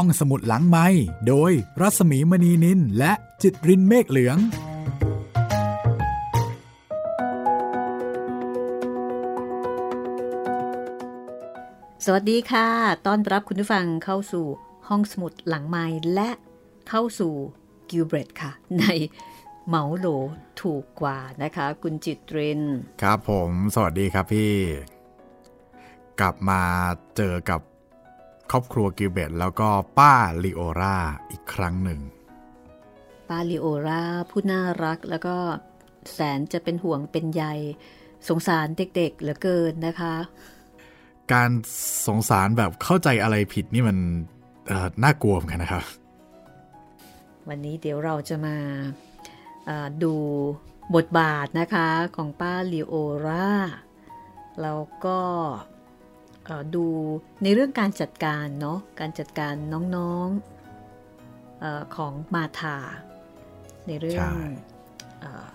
ห้องสมุดหลังไม้โดยรัสมีมณีนินและจิตรินเมฆเหลือง สวัสดีค่ะ ต้อนรับคุณผู้ฟังเข้าสู่ห้องสมุดหลังไม้และเข้าสู่กิลเบรตค่ะ ในเหมาโหลถูกกว่านะคะ คุณจิตริน ครับผม สวัสดีครับพี่ กลับมาเจอกับ ครอบครัวกิลเบตแล้วก็ป้าลิโอราอีกครั้งหนึ่ง ป้าลิโอราผู้น่ารักแล้วก็แสนจะเป็นห่วงเป็นใยสงสารเด็กๆเหลือเกินนะคะ การสงสารแบบเข้าใจอะไรผิดนี่มันเอ่อน่ากลัวเหมือนกันนะครับ วันนี้เดี๋ยวเราจะมาเอ่อดูบทบาทนะคะของป้าลิโอราแล้วก็เอ่อ ดูในเรื่องการจัดการเนาะการจัดการน้องๆเออของมาธาในเรื่องใช่เออ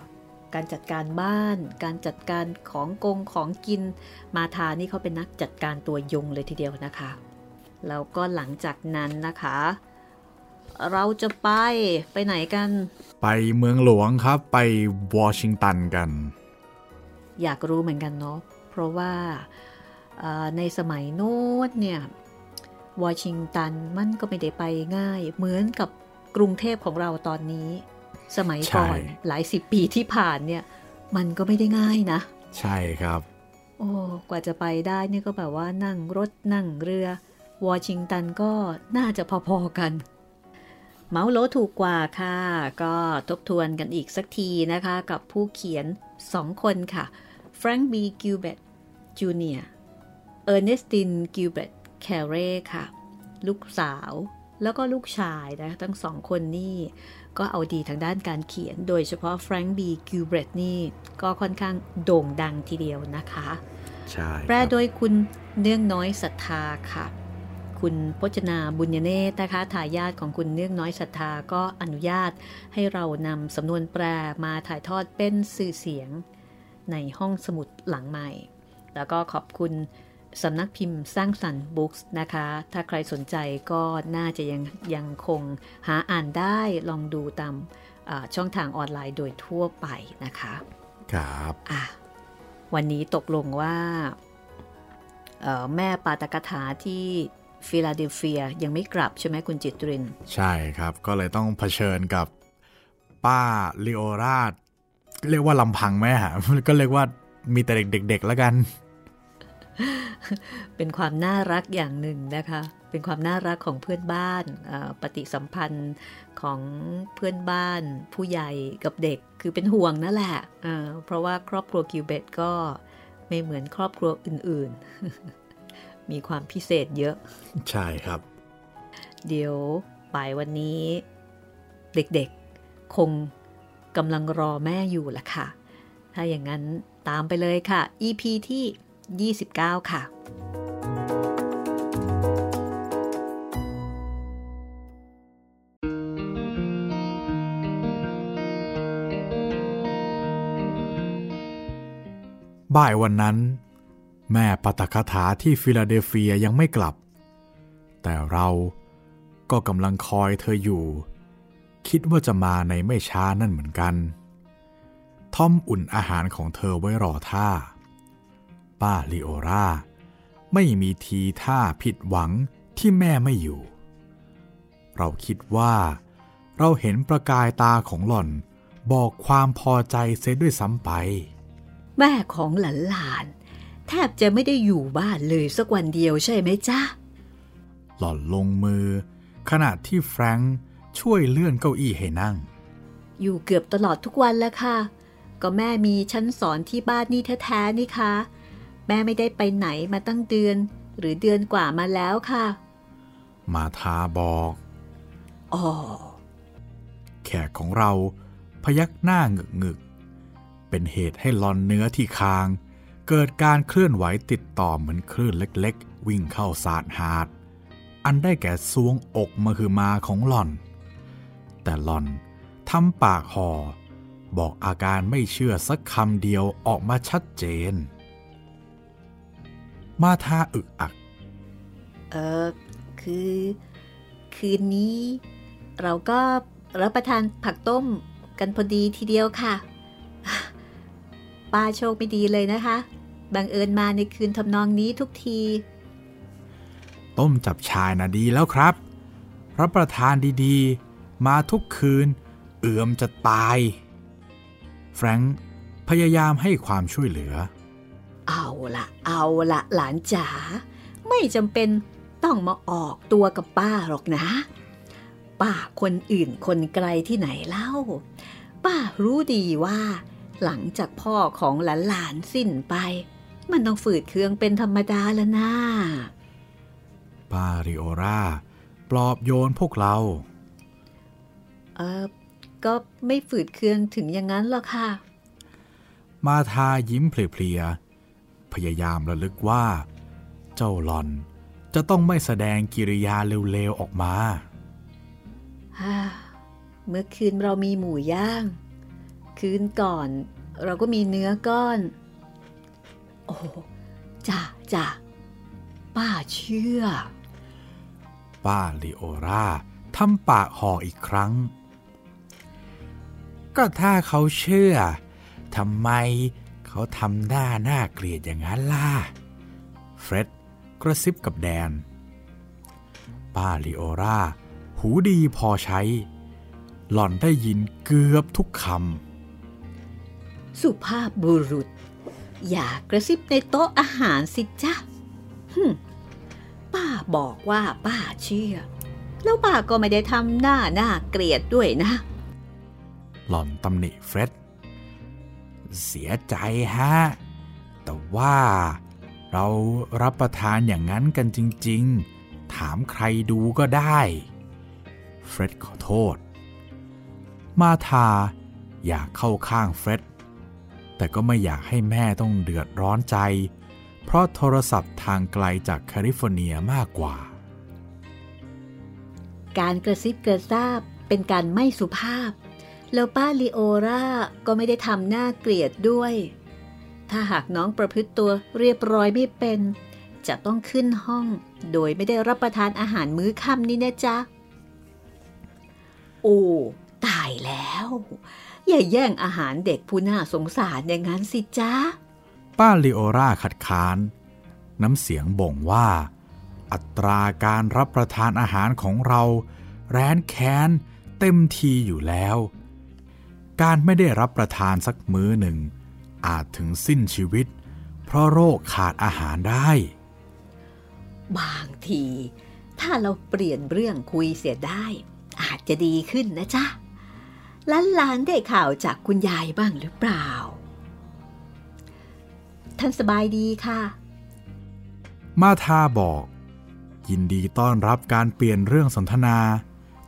การจัดการบ้าน การจัดการของกงของกินมาธานี่เขาเป็นนักจัดการตัวยงเลยทีเดียวนะคะ แล้วก็หลังจากนั้นนะคะ เราจะไปไปไหนกัน ไปเมืองหลวงครับไปวอชิงตันกัน อยากรู้เหมือนกันเนาะเพราะว่าเอ่อ ในสมัยโน้นเนี่ยวอชิงตันมันก็ไม่ได้ไปง่าย เหมือนกับกรุงเทพของเราตอนนี้ สมัยก่อนใช่หลายสิบปีที่ผ่านเนี่ย มันก็ไม่ได้ง่ายนะ ใช่ครับ โอ้กว่าจะไปได้เนี่ยก็แบบว่านั่งรถนั่งเรือ วอชิงตันก็น่าจะพอๆกันเหมาโหลถูกกว่าค่ะ ก็ทบทวนกันอีกสักทีนะคะ กับผู้เขียน2คนค่ะแฟรงค์บีกิลเบรตจูเนียร์ เออร์เนสตินกิลเบรตแครีย์ค่ะ ลูกสาวแล้วก็ลูกชายนะทั้งสองคนนี่ก็เอาดีทางด้านการเขียน โดยเฉพาะแฟรงค์บีกิลเบรตนี่ก็ค่อนข้างโด่งดังทีเดียวนะคะ ใช่แปลโดยคุณเนื่องน้อยศรัทธาค่ะ คุณพจนาบุญญเนตรนะคะทายาทของคุณเนื่องน้อยศรัทธาก็อนุญาตให้เรานำสำนวนแปลมาถ่ายทอดเป็นสื่อเสียงในห้องสมุดหลังใหม่ แล้วก็ขอบคุณ สำนักพิมพ์สร้างสรรค์บุ๊กส์นะคะ ถ้าใครสนใจก็น่าจะยังยังคงหาอ่านได้ลองดูตามอ่าช่องทางออนไลน์โดยทั่วไปนะคะ ครับอะวันนี้ตกลงว่าเอ่อแม่ปาตกถาที่ฟิลาเดลเฟียยังไม่กลับใช่ไหมคุณจิตริน ใช่ครับ ก็เลยต้องเผชิญกับป้าลิโอราเรียกว่าลำพังไหมฮะก็เรียกว่ามีแต่เด็กๆแล้วกัน เป็นความน่ารักอย่างหนึ่งนะคะ เป็นความน่ารักของเพื่อนบ้านเอ่อปฏิสัมพันธ์ของเพื่อนบ้านผู้ใหญ่กับเด็กคือเป็นห่วงนั่นแหละเอ่อเพราะว่าครอบครัวกิวเบตก็ไม่เหมือนครอบครัวอื่นๆ มีความพิเศษเยอะ ใช่ครับ เดี๋ยวบ่ายวันนี้ เด็กๆคงกำลังรอแม่อยู่ละค่ะ ถ้าอย่างนั้นตามไปเลยค่ะ EP ที่ 29 ค่ะ บ่ายวันนั้น แม่ปาตกถาที่ฟิลาเดลเฟียยังไม่กลับ แต่เราก็กำลังคอยเธออยู่ คิดว่าจะมาในไม่ช้านั่นเหมือนกัน ทอมอุ่นอาหารของเธอไว้รอท่า ป้าลิโอราไม่มีทีท่าผิดหวังที่แม่ไม่อยู่ เราคิดว่า เราเห็นประกายตาของหล่อนบอกความพอใจเสียด้วยซ้ำไป แม่ของหลานๆแทบจะไม่ได้อยู่บ้านเลยสักวันเดียวใช่ไหมจ๊ะ หล่อนลงมือ ขณะที่แฟรงค์ช่วยเลื่อนเก้าอี้ให้นั่ง อยู่เกือบตลอดทุกวันแล้วค่ะ ก็แม่มีชั้นสอนที่บ้านนี่แท้ๆนี่คะ แม่ไม่ได้ไปไหนมาตั้งเดือน หรือเดือนกว่ามาแล้วค่ะ มาทาบอกอ๋อแขกของเราพยักหน้าหงึกหงึกๆเป็นเหตุให้หลอนเนื้อที่คาง เกิดการเคลื่อนไหวติดต่อเหมือนคลื่นเล็กๆ วิ่งเข้าสาดหาด อันได้แก่ซวงอกมคือมาของหล่อน แต่หล่อนทำปากห่อบอกอาการไม่เชื่อสักคำเดียวออกมาชัดเจน มาทาอึกอัก เออคือคคืนนี้ เราก็รับประทานผักต้มกันพอดีทีเดียวค่ะ ป้าโชคไม่ดีเลยนะคะ บังเอิญมาในคืนทำนองนี้ทุกที ต้มจับชายนะดีแล้วครับ รับประทานดีๆ มาทุกคืน เอื่อมจะตาย แฟรงค์พยายามให้ความช่วยเหลือเอา ละเอาละหลานจ๋าไม่จำเป็นต้องมาออกตัวกับป้าหรอกนะ ป้าคนอื่นคนไกลที่ไหนเล่า ป้ารู้ดีว่า หลังจากพ่อของหลานๆสิ้นไป มันต้องฝืดเคืองเป็นธรรมดาแล้วนะป้าริโอราปลอบโยนพวกเรา เออก็ไม่ฝืดเคืองถึงอย่างนั้นหรอกค่ะ มาทายิ้มเพลียๆ พยายามระลึกว่า เจ้าหลอนจะต้องไม่แสดงกิริยาเร็วๆออกมา เมื่อคืนเรามีหมูย่าง คืนก่อนเราก็มีเนื้อก้อน โอ้จ้าจ้าป้าเชื่อ ป้าลิโอราทำปากห่ออีกครั้ง ก็ถ้าเขาเชื่อทำไม เขาทำหน้าหน้าเกลียดอย่างนั้นล่ะ เฟร็ดกระซิบกับแดน ป้าลิโอราหูดีพอใช้ หล่อนได้ยินเกือบทุกคำ สุภาพบุรุษ อย่ากระซิบในโต๊ะอาหารสิจ้ะป้าบอกว่าป้าเชื่อ แล้วป้าก็ไม่ได้ทำหน้าน่าเกลียดด้วยนะ หล่อนตำหนิเฟร็ด เสียใจฮะ แต่ว่าเรารับประทานอย่างนั้นกันจริง ๆ ถามใครดูก็ได้ เฟร็ดขอโทษ มาธาอยากเข้าข้างเฟร็ด แต่ก็ไม่อยากให้แม่ต้องเดือดร้อนใจ เพราะโทรศัพท์ทางไกลจากแคลิฟอร์เนียมากกว่า การกระซิบกระซาบเป็นการไม่สุภาพ แล้วป้าลีโอราก็ไม่ได้ทำหน้าเกลียดด้วย ถ้าหากน้องประพฤติตัวเรียบร้อยไม่เป็น จะต้องขึ้นห้อง โดยไม่ได้รับประทานอาหารมื้อค่ำนี่นะจ๊ะ โอ้ ตายแล้ว อย่าแย่งอาหารเด็กผู้น่าสงสารอย่างนั้นสิจ๊ะ ป้าลิโอราขัดค้าน น้ำเสียงบ่งว่า อัตราการรับประทานอาหารของเรา แร้นแค้นเต็มทีอยู่แล้ว การไม่ได้รับประทานสักมื้อหนึ่ง อาจถึงสิ้นชีวิต เพราะโรคขาดอาหารได้ บางที ถ้าเราเปลี่ยนเรื่องคุยเสียได้ อาจจะดีขึ้นนะจ๊ะล้านล้านได้ข่าวจากคุณยายบ้างหรือเปล่า ท่านสบายดีค่ะ มาทาบอก ยินดีต้อนรับการเปลี่ยนเรื่องสนทนา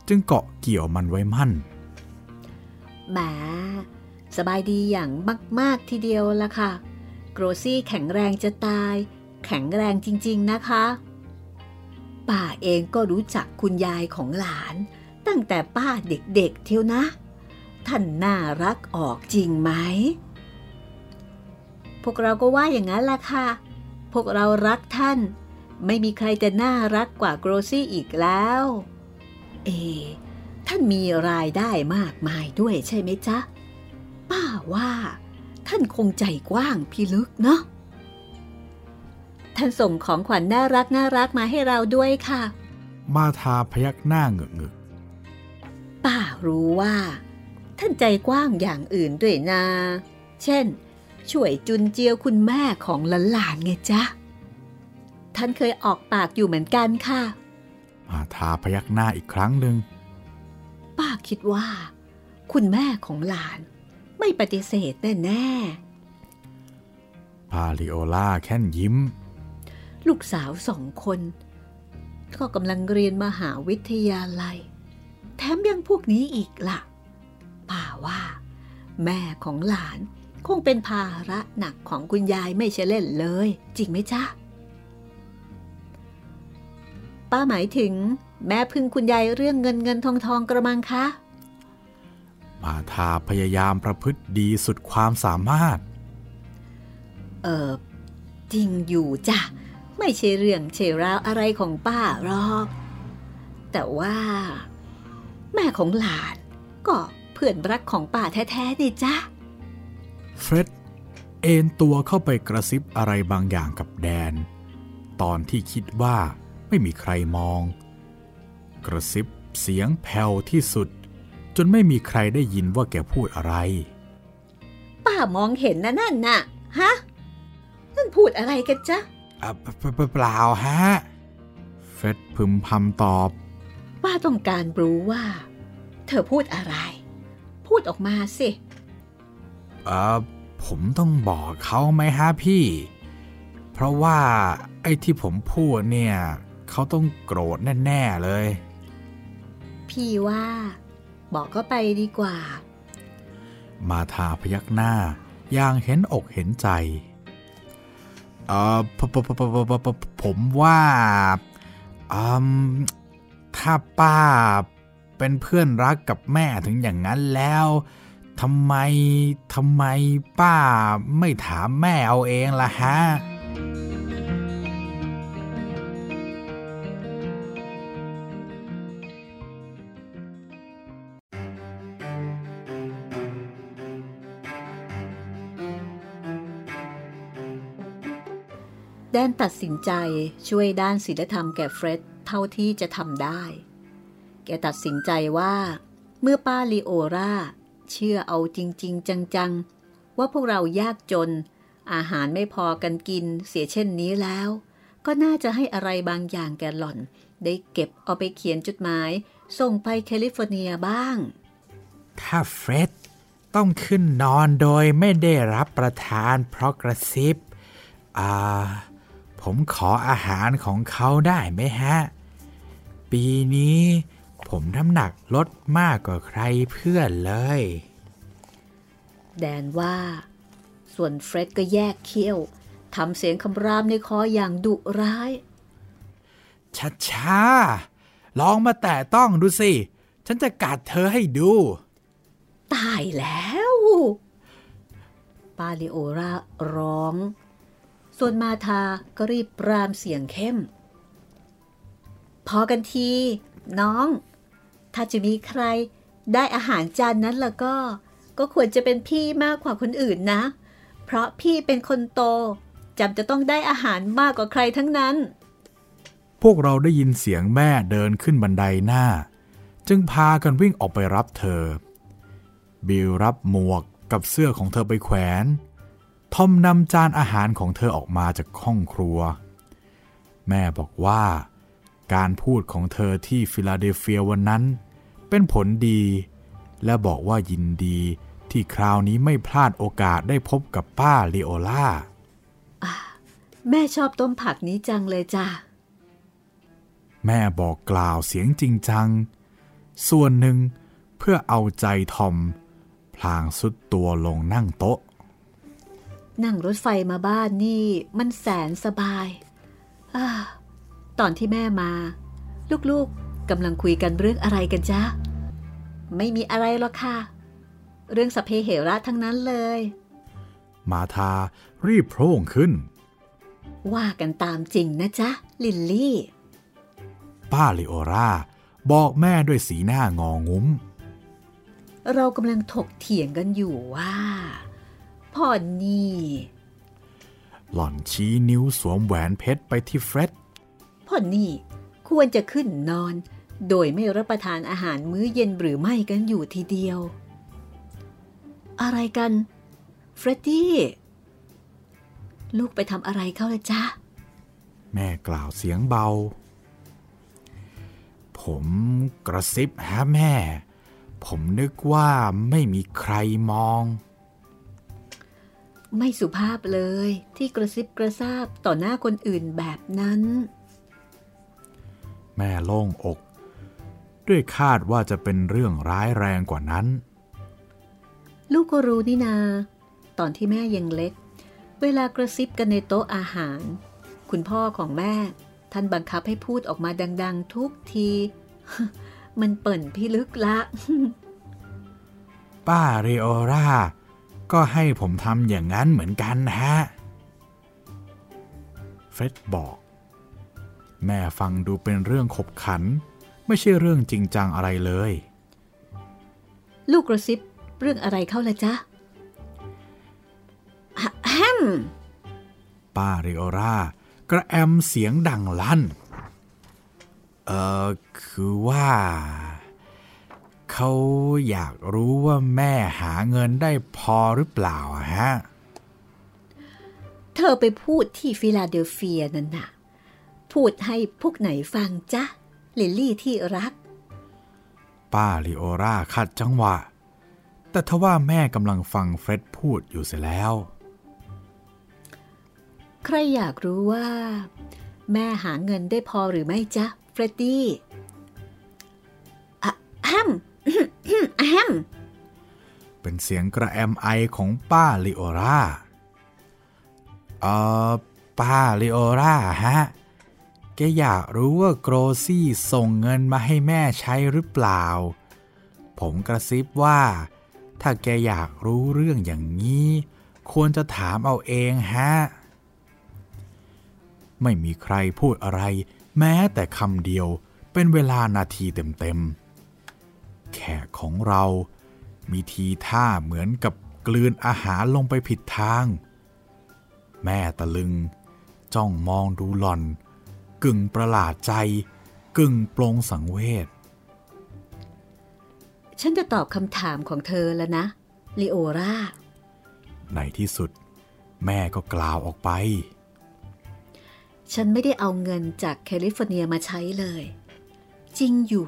จึงเกาะเกี่ยวมันไว้มั่น แหมสบายดีอย่างมาก ๆ ทีเดียวละค่ะ โกรซี่แข็งแรงจะตาย แข็งแรงจริง ๆ นะคะ ป้าเองก็รู้จักคุณยายของหลาน ตั้งแต่ป้าเด็ก ๆ เที่ยวนะ ท่านน่ารักออกจริงไหม พวกเราก็ว่าอย่างนั้นละค่ะ พวกเรารักท่าน ไม่มีใครจะน่ารักกว่าโกรซี่อีกแล้ว เอ ท่านมีรายได้มากมายด้วยใช่ไหมจ๊ะ ป้าว่า ท่านคงใจกว้างพิลึกเนาะ ท่านส่งของขวัญนน่ารักน่ารักมาให้เราด้วยค่ะ มาทาพยักหน้าเงึกเงึกป้ารู้ว่า ท่านใจกว้างอย่างอื่นด้วยนาเช่น ช่วยจุนเจียวคุณแม่ของหลานๆไงจ๊ะ ท่านเคยออกปากอยู่เหมือนกันค่ะ มาทาพยักหน้าอีกครั้งหนึ่ง ป้าคิดว่า คุณแม่ของหลานไม่ปฏิเสธแน่แน่พาลิโอล่าแค่นยิ้ม ลูกสาวสองคน ก็กำลังเรียนมหาวิทยาลัย แถมยังพวกนี้อีกละ่ะ ป่าว่า แม่ของหลานคงเป็นภาระหนักของคุณยายไม่ใช่เล่นเลย จริงไหมจ๊ะ ป้าหมายถึง แม่พึ่งคุณยายเรื่องเงินเงินทองทองกระมังคะมาทาพยายามประพฤติดีสุดความสามารถ เออจริงอยู่จ้ะ ไม่ใช่เรื่องเชราวอะไรของป้าหรอกแแต่ว่า แม่ของหลานก็เพื่อนรักของป่าแท้ๆนี่จ้ะ เฟร็ดเอนตัวเข้าไปกระซิบอะไรบางอย่างกับแดน ตอนที่คิดว่าไม่มีใครมอง กระซิบเสียงแผ่วที่สุด จนไม่มีใครได้ยินว่าแกพูดอะไร ป้ามองเห็นนะนั่นน่ะ ฮะ นั่นพูดอะไรกันจ๊ะเปล่าฮะ เฟดพึมพำตอบ ป้าต้องการรู้ว่า เธอพูดอะไร พูดออกมาสิเออผมต้องบอกเขาไหมฮะพี่ เพราะว่าไอ้ที่ผมพูดเนี่ย เขาต้องโกรธแน่ ๆ เลย พี่ว่า บอกก็ไปดีกว่า มาทาพยักหน้าอย่างเห็นอกเห็นใจ เออผมว่าอืมถ้าป้าเป็นเพื่อนรักกับแม่ถึงอย่างนั้นแล้วทำไมทำไมป้าไม่ถามแม่เอาเองล่ะฮะ แดนตัดสินใจช่วยด้านศีลธรรมแก่เฟร็ดเท่าที่จะทำได้ แกตัดสินใจว่า เมื่อป้าลีโอราเชื่อเอาจริง ๆ จัง ๆ ว่าพวกเรายากจน อาหารไม่พอกันกินเสียเช่นนี้แล้ว ก็น่าจะให้อะไรบางอย่างแกหล่อน ได้เก็บเอาไปเขียนจดหมาย ส่งไปแคลิฟอร์เนียบ้าง ถ้าเฟร็ดต้องขึ้นนอนโดยไม่ได้รับประทานเพราะกระซิบ อ่า ผมขออาหารของเขาได้ไหมฮะ ปีนี้ผมน้ำหนักลดมากกว่าใครเพื่อนเลย แดนว่า ส่วนเฟร็ดก็แยกเขี้ยวทำเสียงคำรามในคออย่างดุร้ายช้าช้าลองมาแต่ต้องดูสิ ฉันจะกัดเธอให้ดู ตายแล้ว ปาลิโอราร้อง ส่วนมาทาก็รีบปรามเสียงเข้ม พอกันที น้อง ถ้าจะมีใครได้อาหารจานนั้นแล้วก็ ก็ควรจะเป็นพี่มากกว่าคนอื่นนะ เพราะพี่เป็นคนโตจำจะต้องได้อาหารมากกว่าใครทั้งนั้น พวกเราได้ยินเสียงแม่เดินขึ้นบันไดหน้า จึงพากันวิ่งออกไปรับเธอ บิลรับหมวกกับเสื้อของเธอไปแขวน ทอมนำจานอาหารของเธอออกมาจากห้องครัว แม่บอกว่า การพูดของเธอที่ฟิลาเดลเฟียวันนั้น เป็นผลดี และบอกว่ายินดีที่คราวนี้ไม่พลาดโอกาสได้พบกับป้าลีโอล่าแม่ชอบต้มผักนี้จังเลยจ้ะ แม่บอกกล่าวเสียงจริงจัง ส่วนหนึ่งเพื่อเอาใจทอม พลางสุดตัวลงนั่งโต๊ะ นั่งรถไฟมาบ้านนี่มันแสนสบายอตอนที่แม่มา ลูกกำลังคุยกันเรื่องอะไรกันจ๊ะ ไม่มีอะไรหรอกค่ะ เรื่องสเพเหระทั้งนั้นเลย มาทารีบโพร่งขึ้น ว่ากันตามจริงนะจ๊ะ ลินลี่ ป้าลิโอราบอกแม่ด้วยสีหน้างองุ้ม เรากำลังถกเถียงกันอยู่ว่า พ่อนี่ หล่อนชี้นิ้วสวมแหวนเพชรไปที่เฟร็ดพ่อนี่ ควรจะขึ้นนอน โดยไม่รับประทานอาหารมื้อเย็นหรือไม่กันอยู่ทีเดียว อะไรกัน เฟรดดี้ ลูกไปทำอะไรเข้าละจ๊ะ แม่กล่าวเสียงเบา ผมกระซิบฮะแม่ ผมนึกว่าไม่มีใครมอง ไม่สุภาพเลยที่กระซิบกระซาบต่อหน้าคนอื่นแบบนั้น แม่โล่งอก ด้วยคาดว่าจะเป็นเรื่องร้ายแรงกว่านั้น ลูกก็รู้นี่นา ตอนที่แม่ยังเล็ก เวลากระซิบกันในโต๊ะอาหาร คุณพ่อของแม่ ท่านบังคับให้พูดออกมาดัง ๆ ทุกที มันเปิ่นพี่ลึกละ ป้าเรโอรา ก็ให้ผมทำอย่างนั้นเหมือนกันฮะ เฟร็ดบอก แม่ฟังดูเป็นเรื่องขบขัน ไม่ใช่เรื่องจริงจังอะไรเลย ลูกกระซิบเรื่องอะไรเข้าละจ๊ะแฮมป้าริโอรากระแอมเสียงดังลั่น เออคือว่า เขาอยากรู้ว่าแม่หาเงินได้พอหรือเปล่าฮะ เธอไปพูดที่ฟิลาเดลเฟียนั่นน่ะ พูดให้พวกไหนฟังจ๊ะ ลิลลี่ที่รัก ป้าลิโอราขัดจังหวะ แต่ทว่าแม่กำลังฟังเฟร็ดพูดอยู่เสียแล้ว ใครอยากรู้ว่า แม่หาเงินได้พอหรือไม่จ๊ะเฟรดดี้แฮม แฮมเป็นเสียงกระแอมไอของป้าลิโอราเองอป้าลิโอราฮะ แกอยากรู้ว่าโกรซี่ส่งเงินมาให้แม่ใช้หรือเปล่า ผมกระซิบว่า ถ้าแกอยากรู้เรื่องอย่างนี้ ควรจะถามเอาเองฮะ ไม่มีใครพูดอะไร แม้แต่คำเดียวเป็นเวลานาทีเต็มๆ แขกของเรา มีทีท่าเหมือนกับกลืนอาหารลงไปผิดทาง แม่ตะลึง จ้องมองดูหล่อน กึ่งประหลาดใจ กึ่งปรงสังเวช ฉันจะตอบคำถามของเธอแล้วนะลิโอราในที่สุด แม่ก็กล่าวออกไป ฉันไม่ได้เอาเงินจากแคลิฟอร์เนียมาใช้เลย จริงอยู่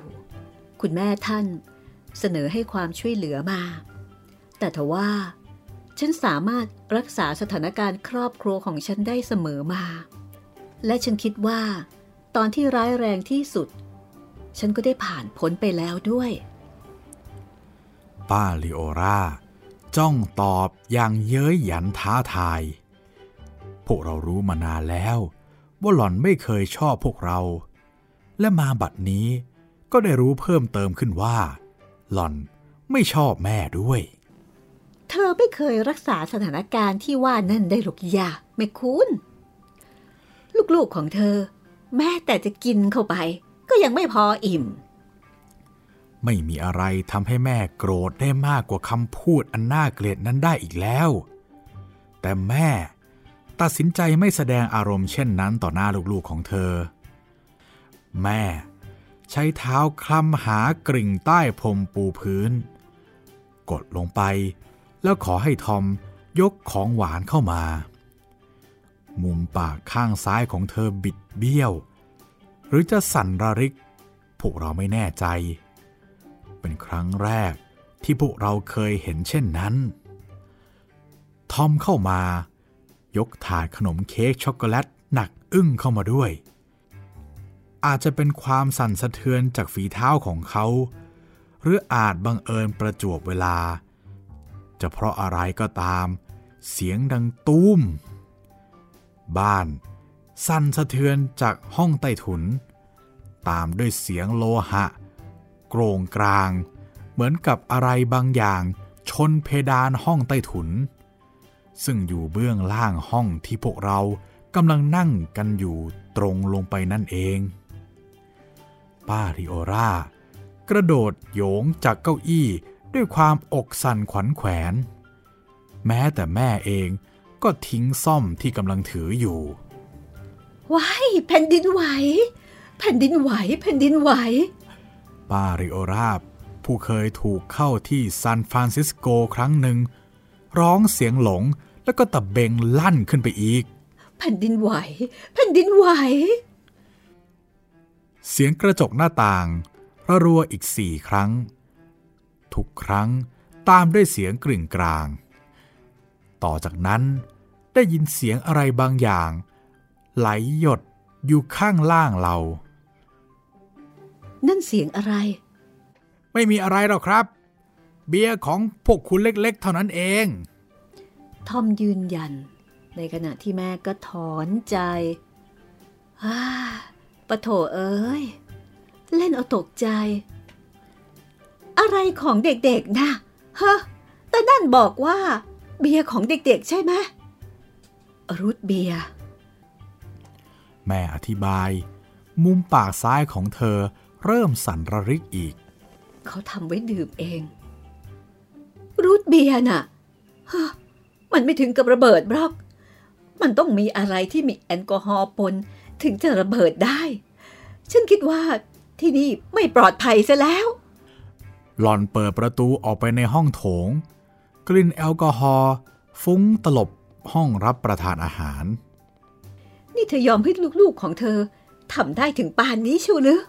คุณแม่ท่านเสนอให้ความช่วยเหลือมา แต่ทว่า ฉันสามารถรักษาสถานการณ์ครอบครัวของฉันได้เสมอมา และฉันคิดว่า ตอนที่ร้ายแรงที่สุด ฉันก็ได้ผ่านพ้นไปแล้วด้วย ป้าลิโอราจ้องตอบอย่างเย้ยหยันท้าทาย พวกเรารู้มานานแล้ว ว่าหล่อนไม่เคยชอบพวกเรา และมาบัดนี้ ก็ได้รู้เพิ่มเติมขึ้นว่า หล่อนไม่ชอบแม่ด้วย เธอไม่เคยรักษาสถานการณ์ที่ว่านั่นได้หรอกยาไม่คุ้นลูกๆของเธอ แม้แต่จะกินเข้าไป ก็ยังไม่พออิ่ม ไม่มีอะไรทำให้แม่โกรธได้มากกว่าคำพูดอันน่าเกลียดนั้นได้อีกแล้ว แต่แม่ตัดสินใจไม่แสดงอารมณ์เช่นนั้นต่อหน้าลูกๆของเธอ แม่ ใช้เท้าคลำหากริ่งใต้พรมปูพื้น กดลงไป แล้วขอให้ทอมยกของหวานเข้ามา มุมปากข้างซ้ายของเธอบิดเบี้ยว หรือจะสั่นระริก พวกเราไม่แน่ใจ เป็นครั้งแรกที่พวกเราเคยเห็นเช่นนั้น ทอมเข้ามายกถาดขนมเค้กช็อกโกแลตหนักอึ้งเข้ามาด้วย อาจจะเป็นความสั่นสะเทือนจากฝีเท้าของเขา หรืออาจบังเอิญประจวบเวลา จะเพราะอะไรก็ตาม เสียงดังตุ้ม บ้าน สั่นสะเทือนจากห้องใต้ถุน ตามด้วยเสียงโลหะ โกรงกลาง เหมือนกับอะไรบางอย่างชนเพดานห้องใต้ถุน ซึ่งอยู่เบื้องล่างห้องที่พวกเรากำลังนั่งกันอยู่ตรงลงไปนั่นเอง ป้าริโอรากระโดดโยงจากเก้าอี้ด้วยความอกสั่นขวัญแขวน แม้แต่แม่เองก็ทิ้งซ่อมที่กำลังถืออยู่ว้ายแผ่นดินไหว แผ่นดินไหว แผ่นดินไหว ป้าริโอราผู้เคยถูกเข้าที่ซานฟรานซิสโกครั้งหนึ่ง ร้องเสียงหลงแล้วก็ตะเบงลั่นขึ้นไปอีก แผ่นดินไหว แผ่นดินไหว เสียงกระจกหน้าต่างระรัวอีกสี่ครั้ง ทุกครั้งตามด้วยเสียงกริ่งกลาง ต่อจากนั้นได้ยินเสียงอะไรบางอย่าง ไหลหยดอยู่ข้างล่างเรา นั่นเสียงอะไร ไม่มีอะไรหรอกครับ เบียร์ของพวกคุณเล็กๆ เท่านั้นเอง ทอมยืนยัน ในขณะที่แม่ก็ถอนใจฮ่า ปะโถเอ้ย เล่นเอาตกใจ อะไรของเด็กๆนะฮะแต่นั่นบอกว่า เบียร์ของเด็กๆ ใช่ไหมรุดเบียร์แม่อธิบาย มุมปากซ้ายของเธอเริ่มสั่นระริกอีก เขาทำไว้ดื่มเอง รูทเบียร์น่ะฮะมันไม่ถึงกับระเบิดบล็อก มันต้องมีอะไรที่มีแอลกอฮอล์ปน ถึงจะระเบิดได้ ฉันคิดว่าที่นี่ไม่ปลอดภัยซะแล้ว หล่อนเปิดประตูออกไปในห้องโถง กลิ่นแอลกอฮอล์ฟุ้งตลบห้องรับประทานอาหาร นี่เธอยอมให้ลูกๆของเธอทำได้ถึงปานนี้ชูหรือ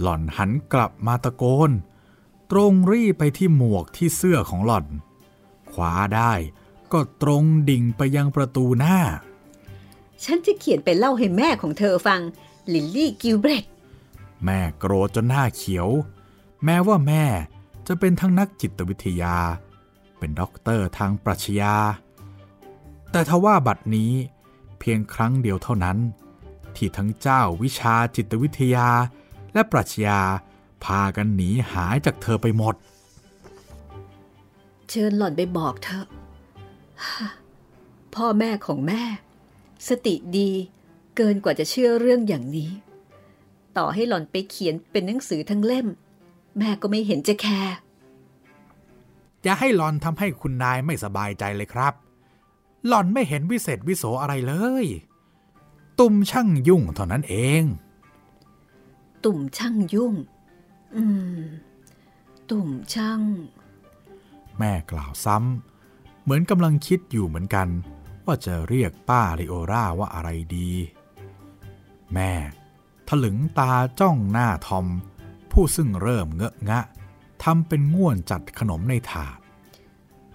หล่อนหันกลับมาตะโกน ตรงรีไปที่หมวกที่เสื้อของหล่อนขวาได้ก็ตรงดิ่งไปยังประตูหน้า ฉันจะเขียนไปเล่าให้แม่ของเธอฟัง ลิลลี่กิลเบรตแม่โกรธจนหน้าเขียว แม้ว่าแม่จะเป็นทั้งนักจิตวิทยา เป็นด็อกเตอร์ทางปรัชญา แต่ทว่าบัดนี้เพียงครั้งเดียวเท่านั้น ที่ทั้งเจ้าวิชาจิตวิทยาและปรัชญาพากันหนีหายจากเธอไปหมด เชิญหล่อนไปบอกเธอพ่อแม่ของแม่ สติดีเกินกว่าจะเชื่อเรื่องอย่างนี้ ต่อให้หล่อนไปเขียนเป็นหนังสือทั้งเล่ม แม่ก็ไม่เห็นจะแคร์อย่าให้หลอนทำให้คุณนายไม่สบายใจเลยครับ หล่อนไม่เห็นวิเศษวิโสอะไรเลย ตุ่มช่างยุ่งเท่านั้นเอง ตุ่มช่างยุ่ง อืม ตุ่มช่าง แม่กล่าวซ้ำเหมือนกำลังคิดอยู่เหมือนกัน ว่าจะเรียกป้าริโอราว่าอะไรดี แม่ถลึงตาจ้องหน้าทอม ผู้ซึ่งเริ่มเงอะงะทำเป็นง่วนจัดขนมในถาด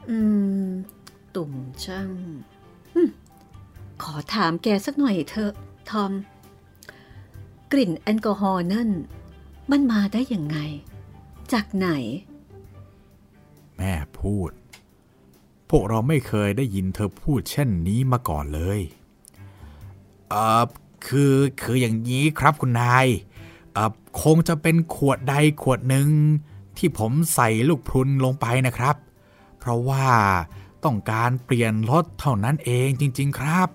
อืม ตุ่มช่างอืมขอถามแกสักหน่อยเถอะ ทอม กลิ่นแอลกอฮอล์นั่น มันมาได้ยังไง จากไหน แม่พูด พวกเราไม่เคยได้ยินเธอพูดเช่นนี้มาก่อนเลยเออคือคืออย่างนี้ครับคุณนายเออคงจะเป็นขวดใดขวดหนึ่งที่ผมใส่ลูกพรุนลงไปนะครับ เพราะว่าต้องการเปลี่ยนรถเท่านั้นเองจริง ๆ ครับ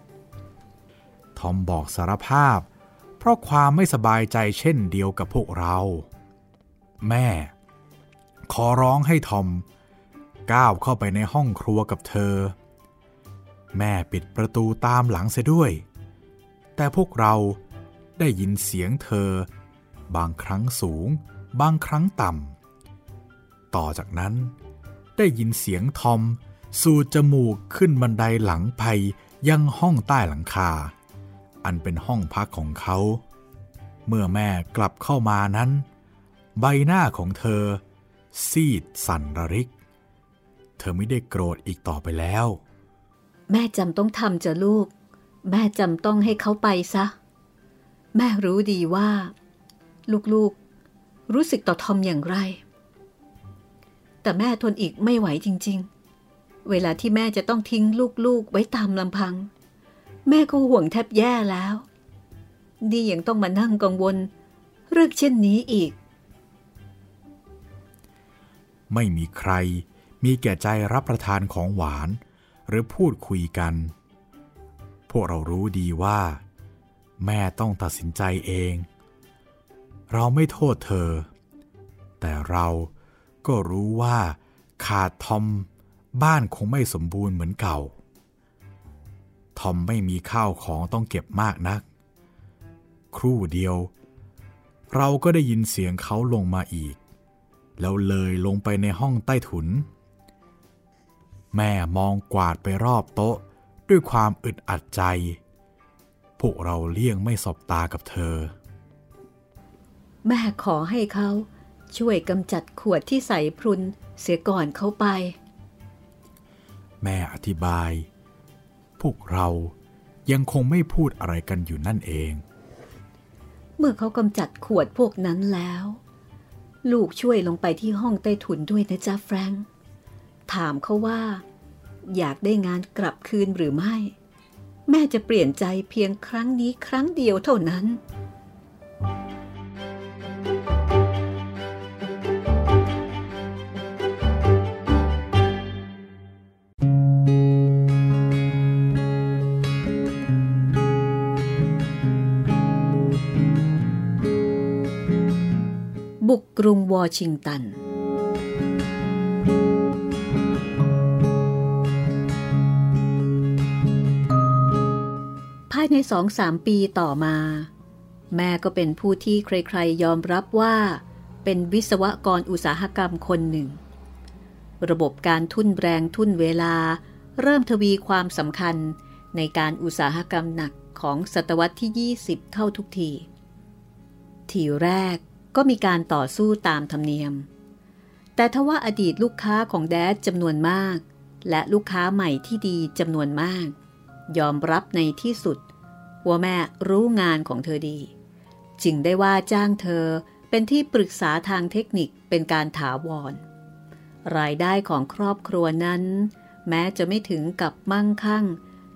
ทอมบอกสารภาพ เพราะความไม่สบายใจเช่นเดียวกับพวกเรา แม่ ขอร้องให้ทอม ก้าวเข้าไปในห้องครัวกับเธอ แม่ปิดประตูตามหลังเสียด้วย แต่พวกเราได้ยินเสียงเธอ บางครั้งสูง บางครั้งต่ำ ต่อจากนั้นได้ยินเสียงทอม สูดจมูกขึ้นบันไดหลังไปยังห้องใต้หลังคา อันเป็นห้องพักของเขา เมื่อแม่กลับเข้ามานั้น ใบหน้าของเธอ ซีดสั่นระริก ธอไม่ได้โกรธอีกต่อไปแล้ว แม่จำต้องทำจะลูก แม่จำต้องให้เขาไปซะ แม่รู้ดีว่า ลูกๆ รู้สึกต่อทอมอย่างไร แต่แม่ทนอีกไม่ไหวจริง ๆ เวลาที่แม่จะต้องทิ้งลูกๆ ไว้ตามลำพัง แม่ก็ห่วงแทบแย่แล้วนี่ยังต้องมานั่งกังวลเรื่องเช่นนี้อีก ไม่มีใคร มีแก่ใจรับประทานของหวาน หรือพูดคุยกัน พวกเรารู้ดีว่า แม่ต้องตัดสินใจเอง เราไม่โทษเธอ แต่เราก็รู้ว่าขาดทอมบ้านคงไม่สมบูรณ์เหมือนเก่า ทอมไม่มีข้าวของต้องเก็บมากนัก ครู่เดียว เราก็ได้ยินเสียงเขาลงมาอีก แล้วเลยลงไปในห้องใต้ถุน แม่มองกวาดไปรอบโต๊ะด้วยความอึดอัดใจ พวกเราเลี่ยงไม่สบตากับเธอ แม่ขอให้เขาช่วยกำจัดขวดที่ใส่พรุนเสียก่อนเขาไป แม่อธิบาย พวกเรายังคงไม่พูดอะไรกันอยู่นั่นเอง เมื่อเขากำจัดขวดพวกนั้นแล้ว ลูกช่วยลงไปที่ห้องใต้ถุนด้วยนะจ๊ะแฟรงค์ ถามเขาว่า อยากได้งานกลับคืนหรือไม่ แม่จะเปลี่ยนใจเพียงครั้งนี้ครั้งเดียวเท่านั้น บุกกรุงวอชิงตันายในสองสามปีต่อมา แม่ก็เป็นผู้ที่ใครๆ ยอมรับว่า เป็นวิศวกรอุตสาหกรรมคนหนึ่ง ระบบการทุ่นแรงทุ่นเวลา เริ่มทวีความสำคัญในการอุตสาหกรรมหนักของศตวรรษที่ 20 เข้าทุกที ทีแรกก็มีการต่อสู้ตามธรรมเนียม แต่ทว่าอดีตลูกค้าของแดดจำนวนมาก และลูกค้าใหม่ที่ดีจำนวนมาก ยอมรับในที่สุด ว่าแม่รู้งานของเธอดี จึงได้ว่าจ้างเธอเป็นที่ปรึกษาทางเทคนิคเป็นการถาวร รายได้ของครอบครัวนั้น แม้จะไม่ถึงกับมั่งคั่ง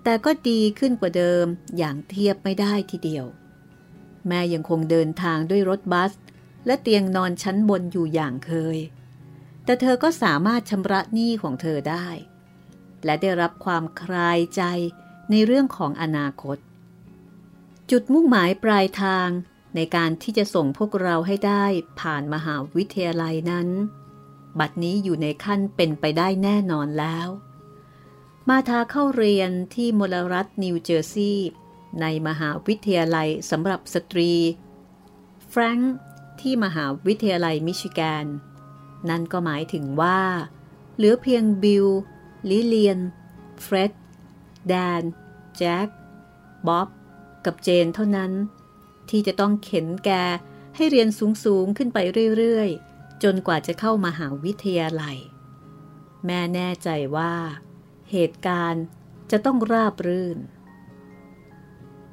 แต่ก็ดีขึ้นกว่าเดิมอย่างเทียบไม่ได้ทีเดียว แม่ยังคงเดินทางด้วยรถบัส และเตียงนอนชั้นบนอยู่อย่างเคย แต่เธอก็สามารถชำระหนี้ของเธอได้ และได้รับความคลายใจในเรื่องของอนาคต จุดมุ่งหมายปลายทางในการที่จะส่งพวกเราให้ได้ผ่านมหาวิทยาลัยนั้น บัดนี้อยู่ในขั้นเป็นไปได้แน่นอนแล้ว มาทาเข้าเรียนที่มลรัฐนิวเจอร์ซีย์ในมหาวิทยาลัยสำหรับสตรี แฟรงค์ที่มหาวิทยาลัยมิชิแกน นั่นก็หมายถึงว่า เหลือเพียงบิล ลิเลียน เฟร็ด แดน แจ็ค บ๊อบ กับเจนเท่านั้น ที่จะต้องเข็นแกให้เรียนสูง ๆ ขึ้นไปเรื่อย ๆ จนกว่าจะเข้ามาหาวิทยาลัย แม่แน่ใจว่า เหตุการณ์จะต้องราบรื่น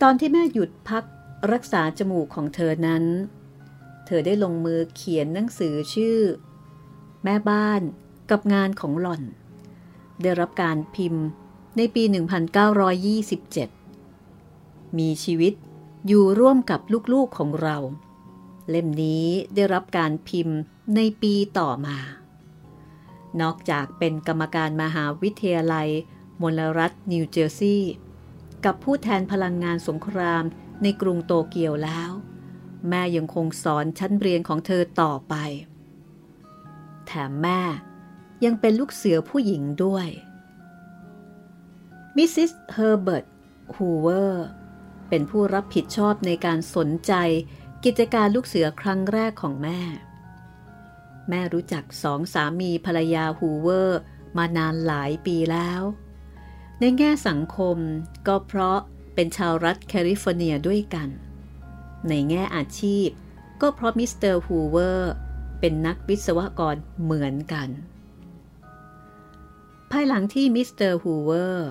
ตอนที่แม่หยุดพักรักษาจมูกของเธอนั้น เธอได้ลงมือเขียนหนังสือชื่อ แม่บ้านกับงานของหล่อน ได้รับการพิมพ์ในปี 1927 มีชีวิตอยู่ร่วมกับลูกๆของเรา เล่มนี้ได้รับการพิมพ์ในปีต่อมา นอกจากเป็นกรรมการมหาวิทยาลัย มลรัฐนิวเจอร์ซีย์กับผู้แทนพลังงานสงครามในกรุงโตเกียวแล้ว แม่ยังคงสอนชั้นเรียนของเธอต่อไป แถมแม่ยังเป็นลูกเสือผู้หญิงด้วย มิสซิสเฮอร์เบิร์ต ฮูเวอร์ เป็นผู้รับผิดชอบในการสนใจกิจการลูกเสือครั้งแรกของแม่ แม่รู้จักสองสามีภรรยาฮูเวอร์ มานานหลายปีแล้ว ในแง่สังคมก็เพราะเป็นชาวรัฐแคลิฟอร์เนียด้วยกัน ในแง่อาชีพก็เพราะมิสเตอร์ฮูเวอร์เป็นนักวิศวกรเหมือนกัน ภายหลังที่มิสเตอร์ฮูเวอร์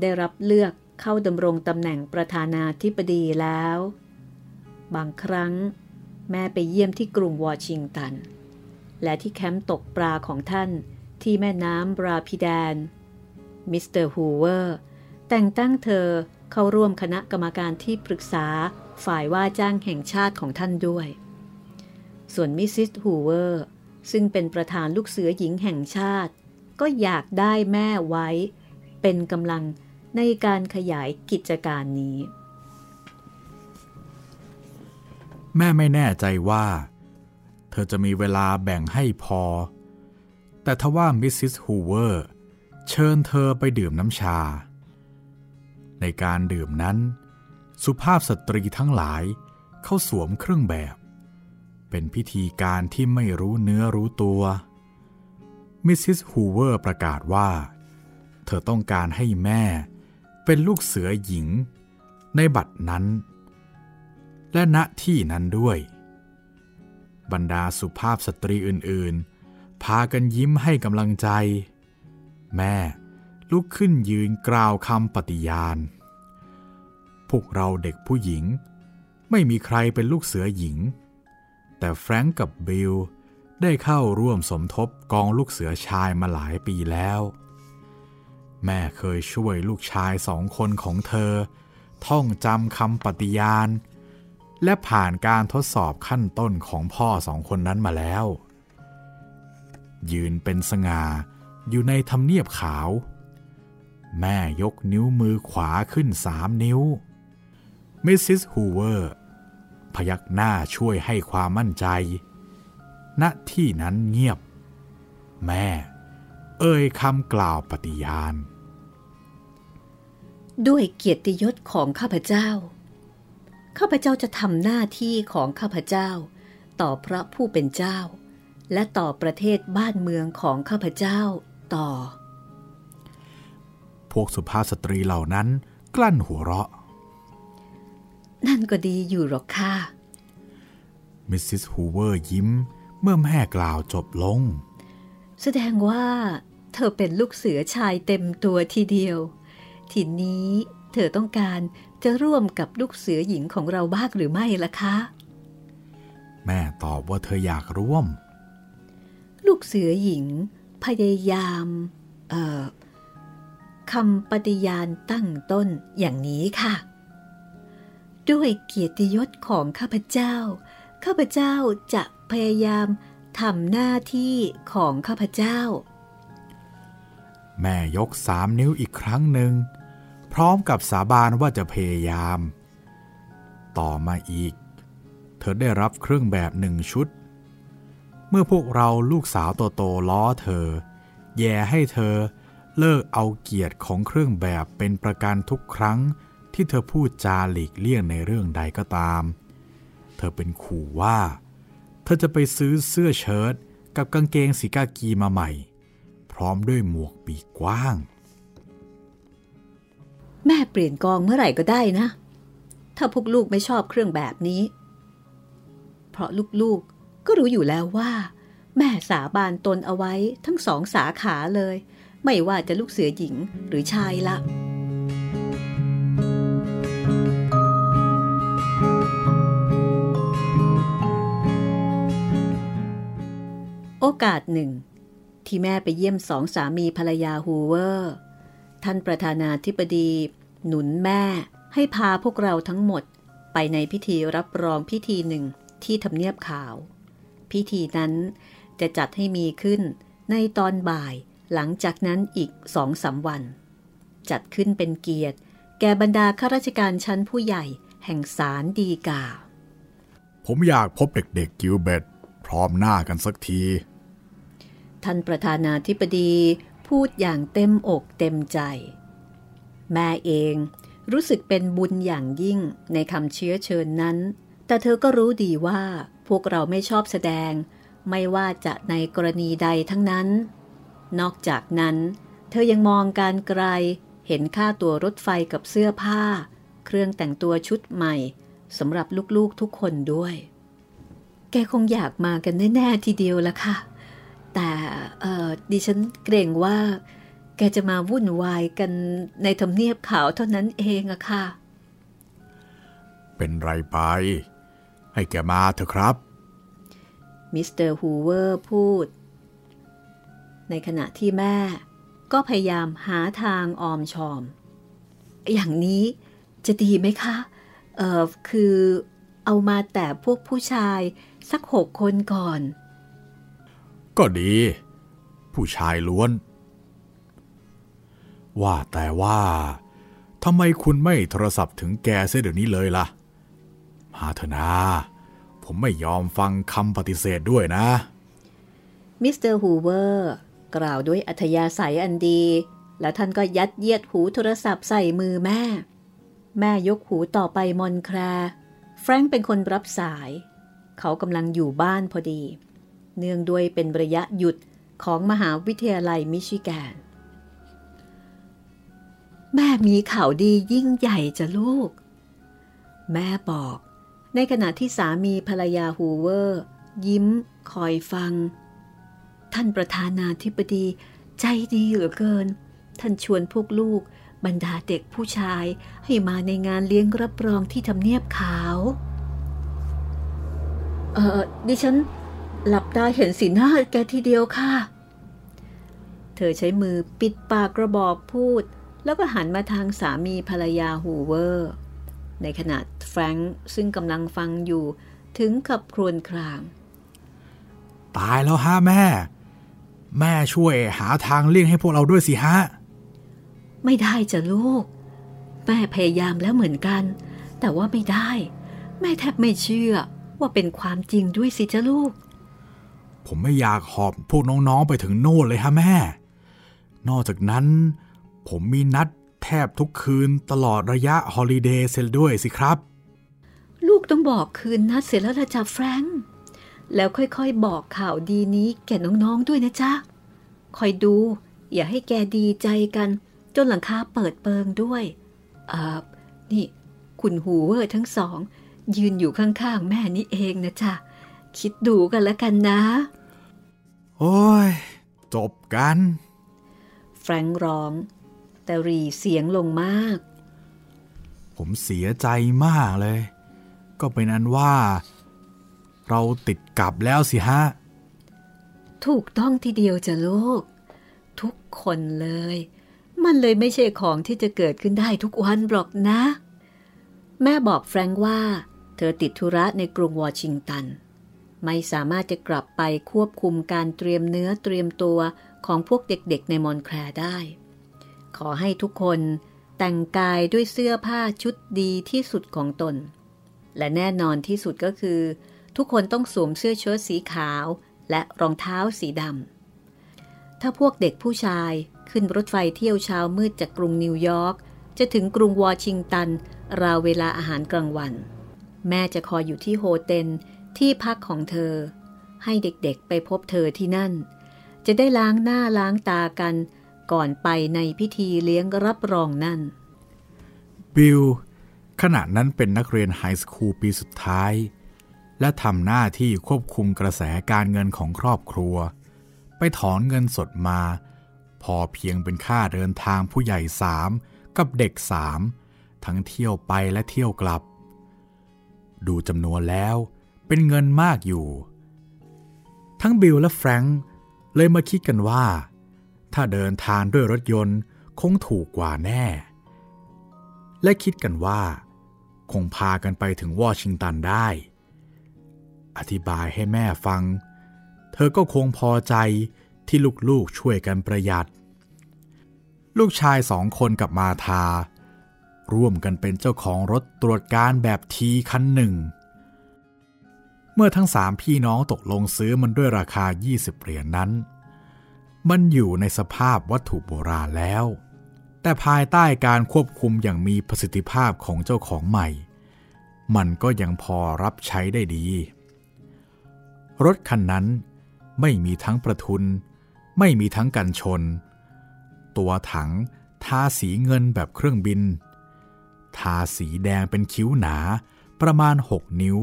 ได้รับเลือก เข้าดำรงตำแหน่งประธานาธิบดีแล้ว บางครั้งแม่ไปเยี่ยมที่กรุงวอชิงตัน และที่แคมป์ตกปลาของท่านที่แม่น้ำราพิแดน มิสเตอร์ฮูเวอร์แต่งตั้งเธอเข้าร่วมคณะกรรมการที่ปรึกษาฝ่ายว่าจ้างแห่งชาติของท่านด้วย ส่วนมิสซิสฮูเวอร์ซึ่งเป็นประธานลูกเสือหญิงแห่งชาติ ก็อยากได้แม่ไว้ เป็นกำลัง ในการขยายกิจการนี้ แม่ไม่แน่ใจว่า เธอจะมีเวลาแบ่งให้พอ แต่ทว่ามิสซิสฮูเวอร์เชิญเธอไปดื่มน้ำชา ในการดื่มนั้น สุภาพสตรีทั้งหลายเข้าสวมเครื่องแบบ เป็นพิธีการที่ไม่รู้เนื้อรู้ตัว มิสซิสฮูเวอร์ประกาศว่า เธอต้องการให้แม่ เป็นลูกเสือหญิง ในบัตรนั้น และณที่นั้นด้วย บรรดาสุภาพสตรีอื่นๆ พากันยิ้มให้กำลังใจ แม่ลุกขึ้นยืนกล่าวคำปฏิญาณ พวกเราเด็กผู้หญิง ไม่มีใครเป็นลูกเสือหญิง แต่แฟรงก์กับบิลได้เข้าร่วมสมทบกองลูกเสือชายมาหลายปีแล้ว แม่เคยช่วยลูกชายสองคนของเธอ ท่องจำคำปฏิญาณ และผ่านการทดสอบขั้นต้นของพ่อสองคนนั้นมาแล้ว ยืนเป็นสง่าอยู่ในทำเนียบขาว แม่ยกนิ้วมือขวาขึ้นสามนิ้ว มิสซิสฮูเวอร์ พยักหน้าช่วยให้ความมั่นใจ ณที่นั้นเงียบ แม่เอ่ยคำกล่าวปฏิญาณ ด้วยเกียรติยศของข้าพเจ้า ข้าพเจ้าจะทำหน้าที่ของข้าพเจ้า ต่อพระผู้เป็นเจ้า และต่อประเทศบ้านเมืองของข้าพเจ้าต่อ พวกสุภาพสตรีเหล่านั้นกลั้นหัวเราะ นั่นก็ดีอยู่หรอกค่ะมิสซิสฮูเวอร์ยิ้มเมื่อแม่กล่าวจบลง แสดงว่าเธอเป็นลูกเสือชายเต็มตัวทีเดียว ทีนี้ เธอต้องการจะร่วมกับลูกเสือหญิงของเราบ้างหรือไม่ล่ะคะ แม่ตอบว่าเธออยากร่วม ลูกเสือหญิง พยายามเอ่อคำปฏิญาณตั้งต้นอย่างนี้ค่ะ ด้วยเกียรติยศของข้าพเจ้า ข้าพเจ้าจะพยายามทำหน้าที่ของข้าพเจ้า แม่ยกสามนิ้วอีกครั้งหนึ่ง พร้อมกับสาบานว่าจะพยายาม ต่อมาอีก เธอได้รับเครื่องแบบหนึ่งชุด เมื่อพวกเราลูกสาวโตๆล้อเธอ แย่ให้เธอเลิกเอาเกียรติของเครื่องแบบเป็นประกันทุกครั้งที่เธอพูดจาหลีกเลี่ยงในเรื่องใดก็ตาม เธอเป็นขู่ว่า เธอจะไปซื้อเสื้อเชิ้ตกับกางเกงสีกากีมาใหม่ พร้อมด้วยหมวกปีกกว้าง แม่เปลี่ยนกองเมื่อไหร่ก็ได้นะ ถ้าพวกลูกไม่ชอบเครื่องแบบนี้ เพราะลูกๆก็รู้อยู่แล้วว่า แม่สาบานตนเอาไว้ทั้งสองสาขาเลย ไม่ว่าจะลูกเสือหญิงหรือชายละโอกาสหนึ่ง ที่แม่ไปเยี่ยมสองสามีภรรยาฮูเวอร์ ท่านประธานาธิบดี หนุนแม่ให้พาพวกเราทั้งหมดไปในพิธีรับรองพิธีหนึ่งที่ทำเนียบขาว พิธีนั้นจะจัดให้มีขึ้นในตอนบ่ายหลังจากนั้นอีกสองสาวัน จัดขึ้นเป็นเกียรติ แก่บรรดาข้าราชการชั้นผู้ใหญ่แห่งศาลดีกา ผมอยากพบเด็กๆกิลเบตพร้อมหน้ากันสักที ท่านประธานาธิบดี พูดอย่างเต็มอกเต็มใจ แม่เองรู้สึกเป็นบุญอย่างยิ่งในคำเชื้อเชิญนั้น แต่เธอก็รู้ดีว่าพวกเราไม่ชอบแสดง ไม่ว่าจะในกรณีใดทั้งนั้น นอกจากนั้น เธอยังมองการไกล เห็นค่าตัวรถไฟกับเสื้อผ้า เครื่องแต่งตัวชุดใหม่สำหรับลูกๆทุกคนด้วย แกคงอยากมากันแน่ ๆ ทีเดียวละค่ะ แต่เออดิฉันเกรงว่า แกจะมาวุ่นวายกันในทำเนียบขาวเท่านั้นเองอะค่ะ เป็นไรไป ให้แกมาเถอะครับ มิสเตอร์ฮูเวอร์พูด ในขณะที่แม่ก็พยายามหาทางออมชอม อย่างนี้จะดีไหมคะ เออคือเอามาแต่พวกผู้ชายสักหกคนก่อน ก็ดี ผู้ชายล้วน ว่าแต่ว่าทำไมคุณไม่โทรศัพท์ถึงแกเสียเดี๋ยวนี้เลยล่ะ มาเถอะนะ ผมไม่ยอมฟังคำปฏิเสธด้วยนะ มิสเตอร์ฮูเวอร์ กล่าวด้วยอัธยาศัยอันดี แล้วท่านก็ยัดเยียดหูโทรศัพท์ใส่มือแม่ แม่ยกหูต่อไปมอนต์แคลร์แฟรงค์เป็นคนรับสาย เขากำลังอยู่บ้านพอดี เนื่องด้วยเป็นระยะหยุดของมหาวิทยาลัยมิชิแกน แม่มีข่าวดียิ่งใหญ่จะลูก แม่บอก ในขณะที่สามีภรรยาฮูเวอร์ ยิ้ม คอยฟัง ท่านประธานาธิบดีใจดีเหลือเกิน ท่านชวนพวกลูกบรรดาเด็กผู้ชายให้มาในงานเลี้ยงรับรองที่ทำเนียบขาว เออดิฉัน หลับตาเห็นสีหน้าแกทีเดียวค่ะ เธอใช้มือปิดปากกระบอกพูด แล้วก็หันมาทางสามีภรรยาฮูเวอร์ ในขณะแฟรงค์ซึ่งกำลังฟังอยู่ถึงกับครวญคราง ตายแล้วฮะแม่ แม่ช่วยหาทางเลี่ยงให้พวกเราด้วยสิฮะ ไม่ได้จ้ะลูก แม่พยายามแล้วเหมือนกัน แต่ว่าไม่ได้ แม่แทบไม่เชื่อว่าเป็นความจริงด้วยสิจ้าลูก ผมไม่อยากหอบพวกน้องๆไปถึงโน่นเลยฮะแม่ นอกจากนั้น ผมมีนัดแทบทุกคืนตลอดระยะฮอลิเดย์เซลด้วยสิครับ ลูกต้องบอกคืนนัดเสร็จแล้วละจ้ะแฟรงค์แล้วค่อยๆ บอกข่าวดีนี้แก่น้องๆด้วยนะจ๊ะ คอยดู อย่าให้แกดีใจกัน จนหลังคาเปิดเปิงด้วยอ่านี่ คุณหูเวอร์ทั้งสอง ยืนอยู่ข้างๆ แม่นี่เองนะจ๊ะ คิดดูกันแล้วกันนะ โอ้ย จบกัน แฟรงค์ร้อง แต่รีเสียงลงมาก ผมเสียใจมากเลย ก็เป็นอันว่า เราติดกับแล้วสิฮะ ถูกต้องทีเดียวจ้ะลูก ทุกคนเลย มันเลยไม่ใช่ของที่จะเกิดขึ้นได้ทุกวันหรอกนะ แม่บอกแฟรงค์ว่าเธอติดธุระในกรุงวอชิงตัน ไม่สามารถจะกลับไปควบคุมการเตรียมเนื้อเตรียมตัวของพวกเด็กๆในมอนแคลร์ได้ ขอให้ทุกคนแต่งกายด้วยเสื้อผ้าชุดดีที่สุดของตน และแน่นอนที่สุดก็คือ ทุกคนต้องสวมเสื้อเชิ้ตสีขาวและรองเท้าสีดำ ถ้าพวกเด็กผู้ชายขึ้นรถไฟเที่ยวเช้ามืดจากกรุงนิวยอร์กจะถึงกรุงวอชิงตัน ราวเวลาอาหารกลางวัน แม่จะคอยอยู่ที่โฮเทล ที่พักของเธอ ให้เด็กๆไปพบเธอที่นั่น จะได้ล้างหน้าล้างตากันก่อนไปในพิธีเลี้ยงรับรองนั่น บิลขณะนั้นเป็นนักเรียน high school ปีสุดท้าย และทำหน้าที่ควบคุมกระแสการเงินของครอบครัว ไปถอนเงินสดมา พอเพียงเป็นค่าเดินทางผู้ใหญ่สามกับเด็กสามทั้งเที่ยวไปและเที่ยวกลับ ดูจำนวนแล้ว เป็นเงินมากอยู่ ทั้งบิลและแฟรงค์เลยมาคิดกันว่า ถ้าเดินทางด้วยรถยนต์คงถูกกว่าแน่ และคิดกันว่า คงพากันไปถึงวอชิงตันได้ อธิบายให้แม่ฟัง เธอก็คงพอใจที่ลูกๆช่วยกันประหยัด ลูกชายสองคนกับมาทา ร่วมกันเป็นเจ้าของรถตรวจการแบบทีคันหนึ่ง เมื่อทั้งสามพี่น้องตกลงซื้อมันด้วยราคา 20 เหรียญนนั้น มันอยู่ในสภาพวัตถุโบราณแล้ว แต่ภายใต้การควบคุมอย่างมีประสิทธิภาพของเจ้าของใหม่ มันก็ยังพอรับใช้ได้ดี รถคันนั้นไม่มีทั้งประทุน ไม่มีทั้งกันชน ตัวถังทาสีเงินแบบเครื่องบิน ทาสีแดงเป็นคิ้วหนาประมาณ 6 นิ้ว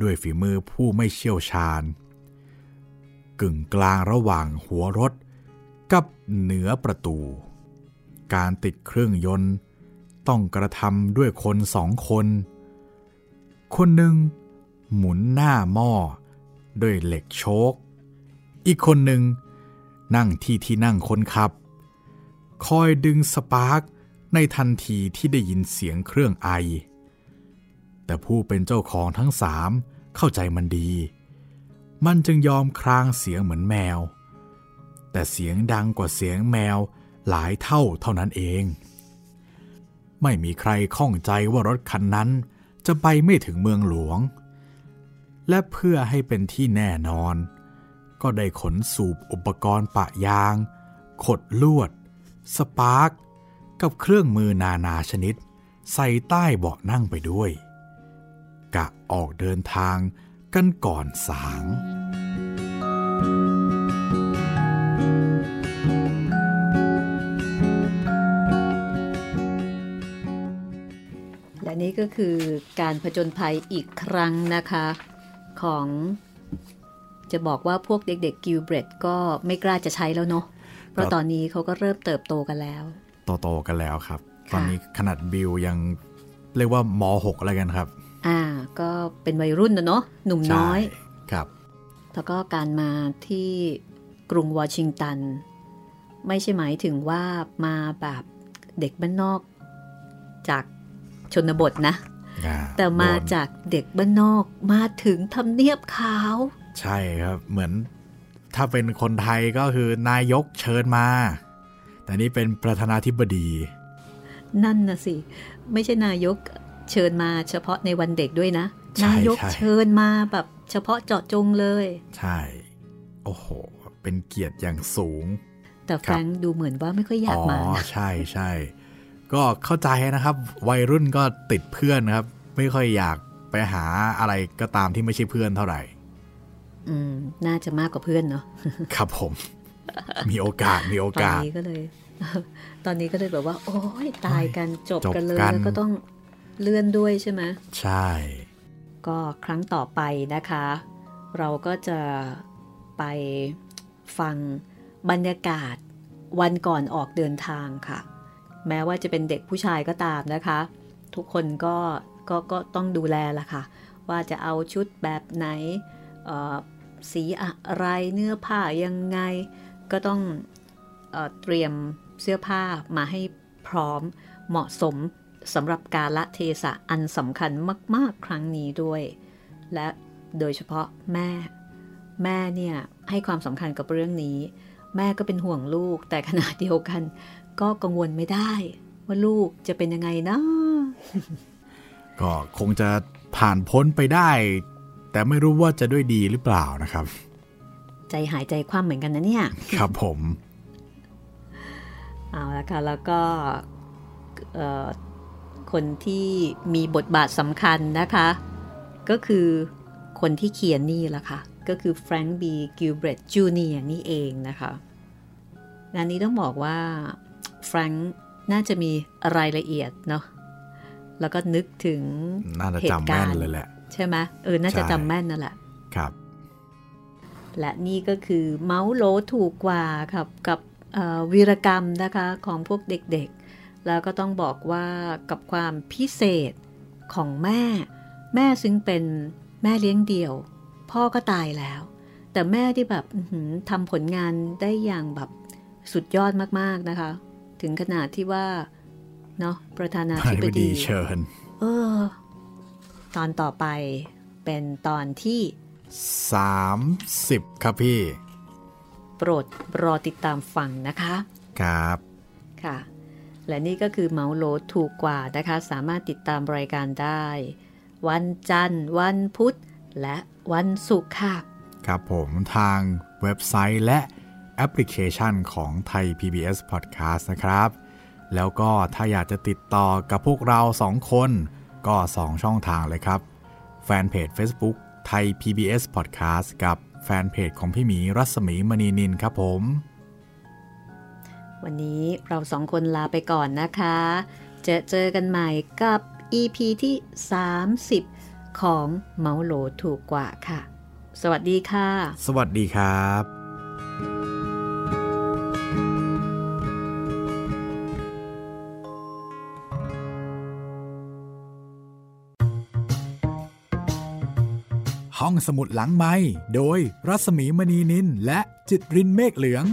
ด้วยฝีมือผู้ไม่เชี่ยวชาญ กึ่งกลางระหว่างหัวรถกับเหนือประตู การติดเครื่องยนต์ต้องกระทำด้วยคนสองคน คนหนึ่งหมุนหน้าหม้อด้วยเหล็กโชก อีกคนหนึ่งนั่งที่ที่นั่งคนขับ คอยดึงสปาร์กในทันทีที่ได้ยินเสียงเครื่องไอ แต่ผู้เป็นเจ้าของทั้งสามเข้าใจมันดี มันจึงยอมครางเสียงเหมือนแมว แต่เสียงดังกว่าเสียงแมวหลายเท่าเท่านั้นเอง ไม่มีใครข้องใจว่ารถคันนั้นจะไปไม่ถึงเมืองหลวง และเพื่อให้เป็นที่แน่นอน ก็ได้ขนสูบอุปกรณ์ปะยาง ขดลวด สปาร์กกับเครื่องมือนานาชนิด ใส่ใต้เบาะนั่งไปด้วย กะออกเดินทางกันก่อนสาง และนี่ก็คือการผจญภัยอีกครั้งนะคะ ของจะบอกว่าพวกเด็กๆกิลเบรดก็ไม่กล้าจะใช้แล้วเนาะเพราะตอนนี้เขาก็เริ่มเติบโตกันแล้ว โตๆกันแล้วครับค่ะตอนนี้ขนาดบิลยังเรียกว่าม 6 อะไรกันครับ อ่า ก็เป็นวัยรุ่นนะเนาะหนุ่มน้อยใช่ครับ แล้วก็การมาที่กรุงวอชิงตัน ไม่ใช่หมายถึงว่ามาแบบเด็กบ้านนอก จากชนบทนะอ่แต่มาโดนจากเด็กบ้านนอกมาถึงทำเนียบขาว ใช่ครับเหมือนถ้าเป็นคนไทยก็คือนายกเชิญมา แต่นี่เป็นประธานาธิบดี นั่นนะสิ ไม่ใช่นายก เชิญมาเฉพาะในวันเด็กด้วยนะ นายกเชิญมาแบบเฉพาะเจาะจงเลย ใช่ โอ้โห เป็นเกียรติอย่างสูง แต่แฟรงดูเหมือนว่าไม่ค่อยอยากมาอ๋อใช่ใช่ก็เข้าใจนะครับ วัยรุ่นก็ติดเพื่อนนะครับ ไม่ค่อยอยากไปหาอะไรก็ตามที่ไม่ใช่เพื่อนเท่าไหร่ อืม น่าจะมากกว่าเพื่อนเนาะครับผม มีโอกาสมีโอกาสตอนนี้ก็เลยตอนนี้ก็เลยแบบว่า โอ้ยตายกันจบจบกันเลยกันแล้วก็ต้อง เลื่อนด้วยใช่ไหมใช่ ก็ครั้งต่อไปนะคะ เราก็จะไปฟังบรรยากาศวันก่อนออกเดินทางค่ะ แม้ว่าจะเป็นเด็กผู้ชายก็ตามนะคะ ทุกคนก็ก็ก็ต้องดูแลละค่ะ ว่าจะเอาชุดแบบไหนเอ่อสีอะไรเนื้อผ้ายังไง ก็ต้องเออเตรียมเสื้อผ้ามาให้พร้อมเหมาะสม สำหรับกาละเทศะอันสำคัญมาก ๆ ครั้งนี้ด้วย และโดยเฉพาะแม่ แม่เนี่ยให้ความสำคัญกับเรื่องนี้ แม่ก็เป็นห่วงลูกแต่ขณะเดียวกัน ก็กังวลไม่ได้ ว่าลูกจะเป็นยังไงนะ ก็คงจะผ่านพ้นไปได้ แต่ไม่รู้ว่าจะด้วยดีหรือเปล่านะครับ ใจหายใจคว่ำเหมือนกันนะเนี่ย ครับผม เอาละค่ะแล้วก็เอ่อ คนที่มีบทบาทสำคัญนะคะ ก็คือคนที่เขียนนี่แหละค่ะ ก็คือแฟรงค์บีกิลเบรตจูเนียร์นี่เองนะคะงานนี้ต้องบอกว่าแฟรงค์น่าจะมีรายละเอียดเนาะแล้วก็นึกถึงน่าจะจำเหตุการณ์แม่การนเลยแหละใช่ไหมเออ น่าจะใช่จำแม่นนั่นแหละครับ และนี่ก็คือเหมาโหลถูกกว่าครับกับเอ่อวีรกรรมนะคะของพวกเด็กๆ แล้วก็ต้องบอกว่ากับความพิเศษของแม่ แม่ซึ่งเป็นแม่เลี้ยงเดี่ยว พ่อก็ตายแล้ว แต่แม่ที่แบบอื้อหือทำผลงานได้อย่างแบบสุดยอดมากๆนะคะ ถึงขนาดที่ว่าเนาะประธานาธิบดีดีเชิญเออ ตอนต่อไปเป็นตอนที่ 30 ครับพี่ โปรดรอติดตามฟังนะคะ ครับ ค่ะ และนี่ก็คือเมาส์โหลดถูกกว่านะคะ สามารถติดตามรายการได้ วันจันทร์ วันพุธ และวันศุกร์ค่ะ ครับผมทางเว็บไซต์และแอปพลิเคชันของไทย PBS Podcast นะครับ แล้วก็ถ้าอยากจะติดต่อกับพวกเราสองคนก็ 2 ช่องทางเลยครับ แฟนเพจ Facebook ไทย PBS Podcast กับแฟนเพจของพี่หมีรัศมีมณีนินครับผม วันนี้เราสองคนลาไปก่อนนะคะ เจอเจอกันใหม่กับ EP ที่ 30 ของเมาโหลถูกกว่าค่ะ สวัสดีค่ะ สวัสดีครับห้องสมุดหลังไม้โดยรัศมีมณีนินและจิตรินเมฆเหลือง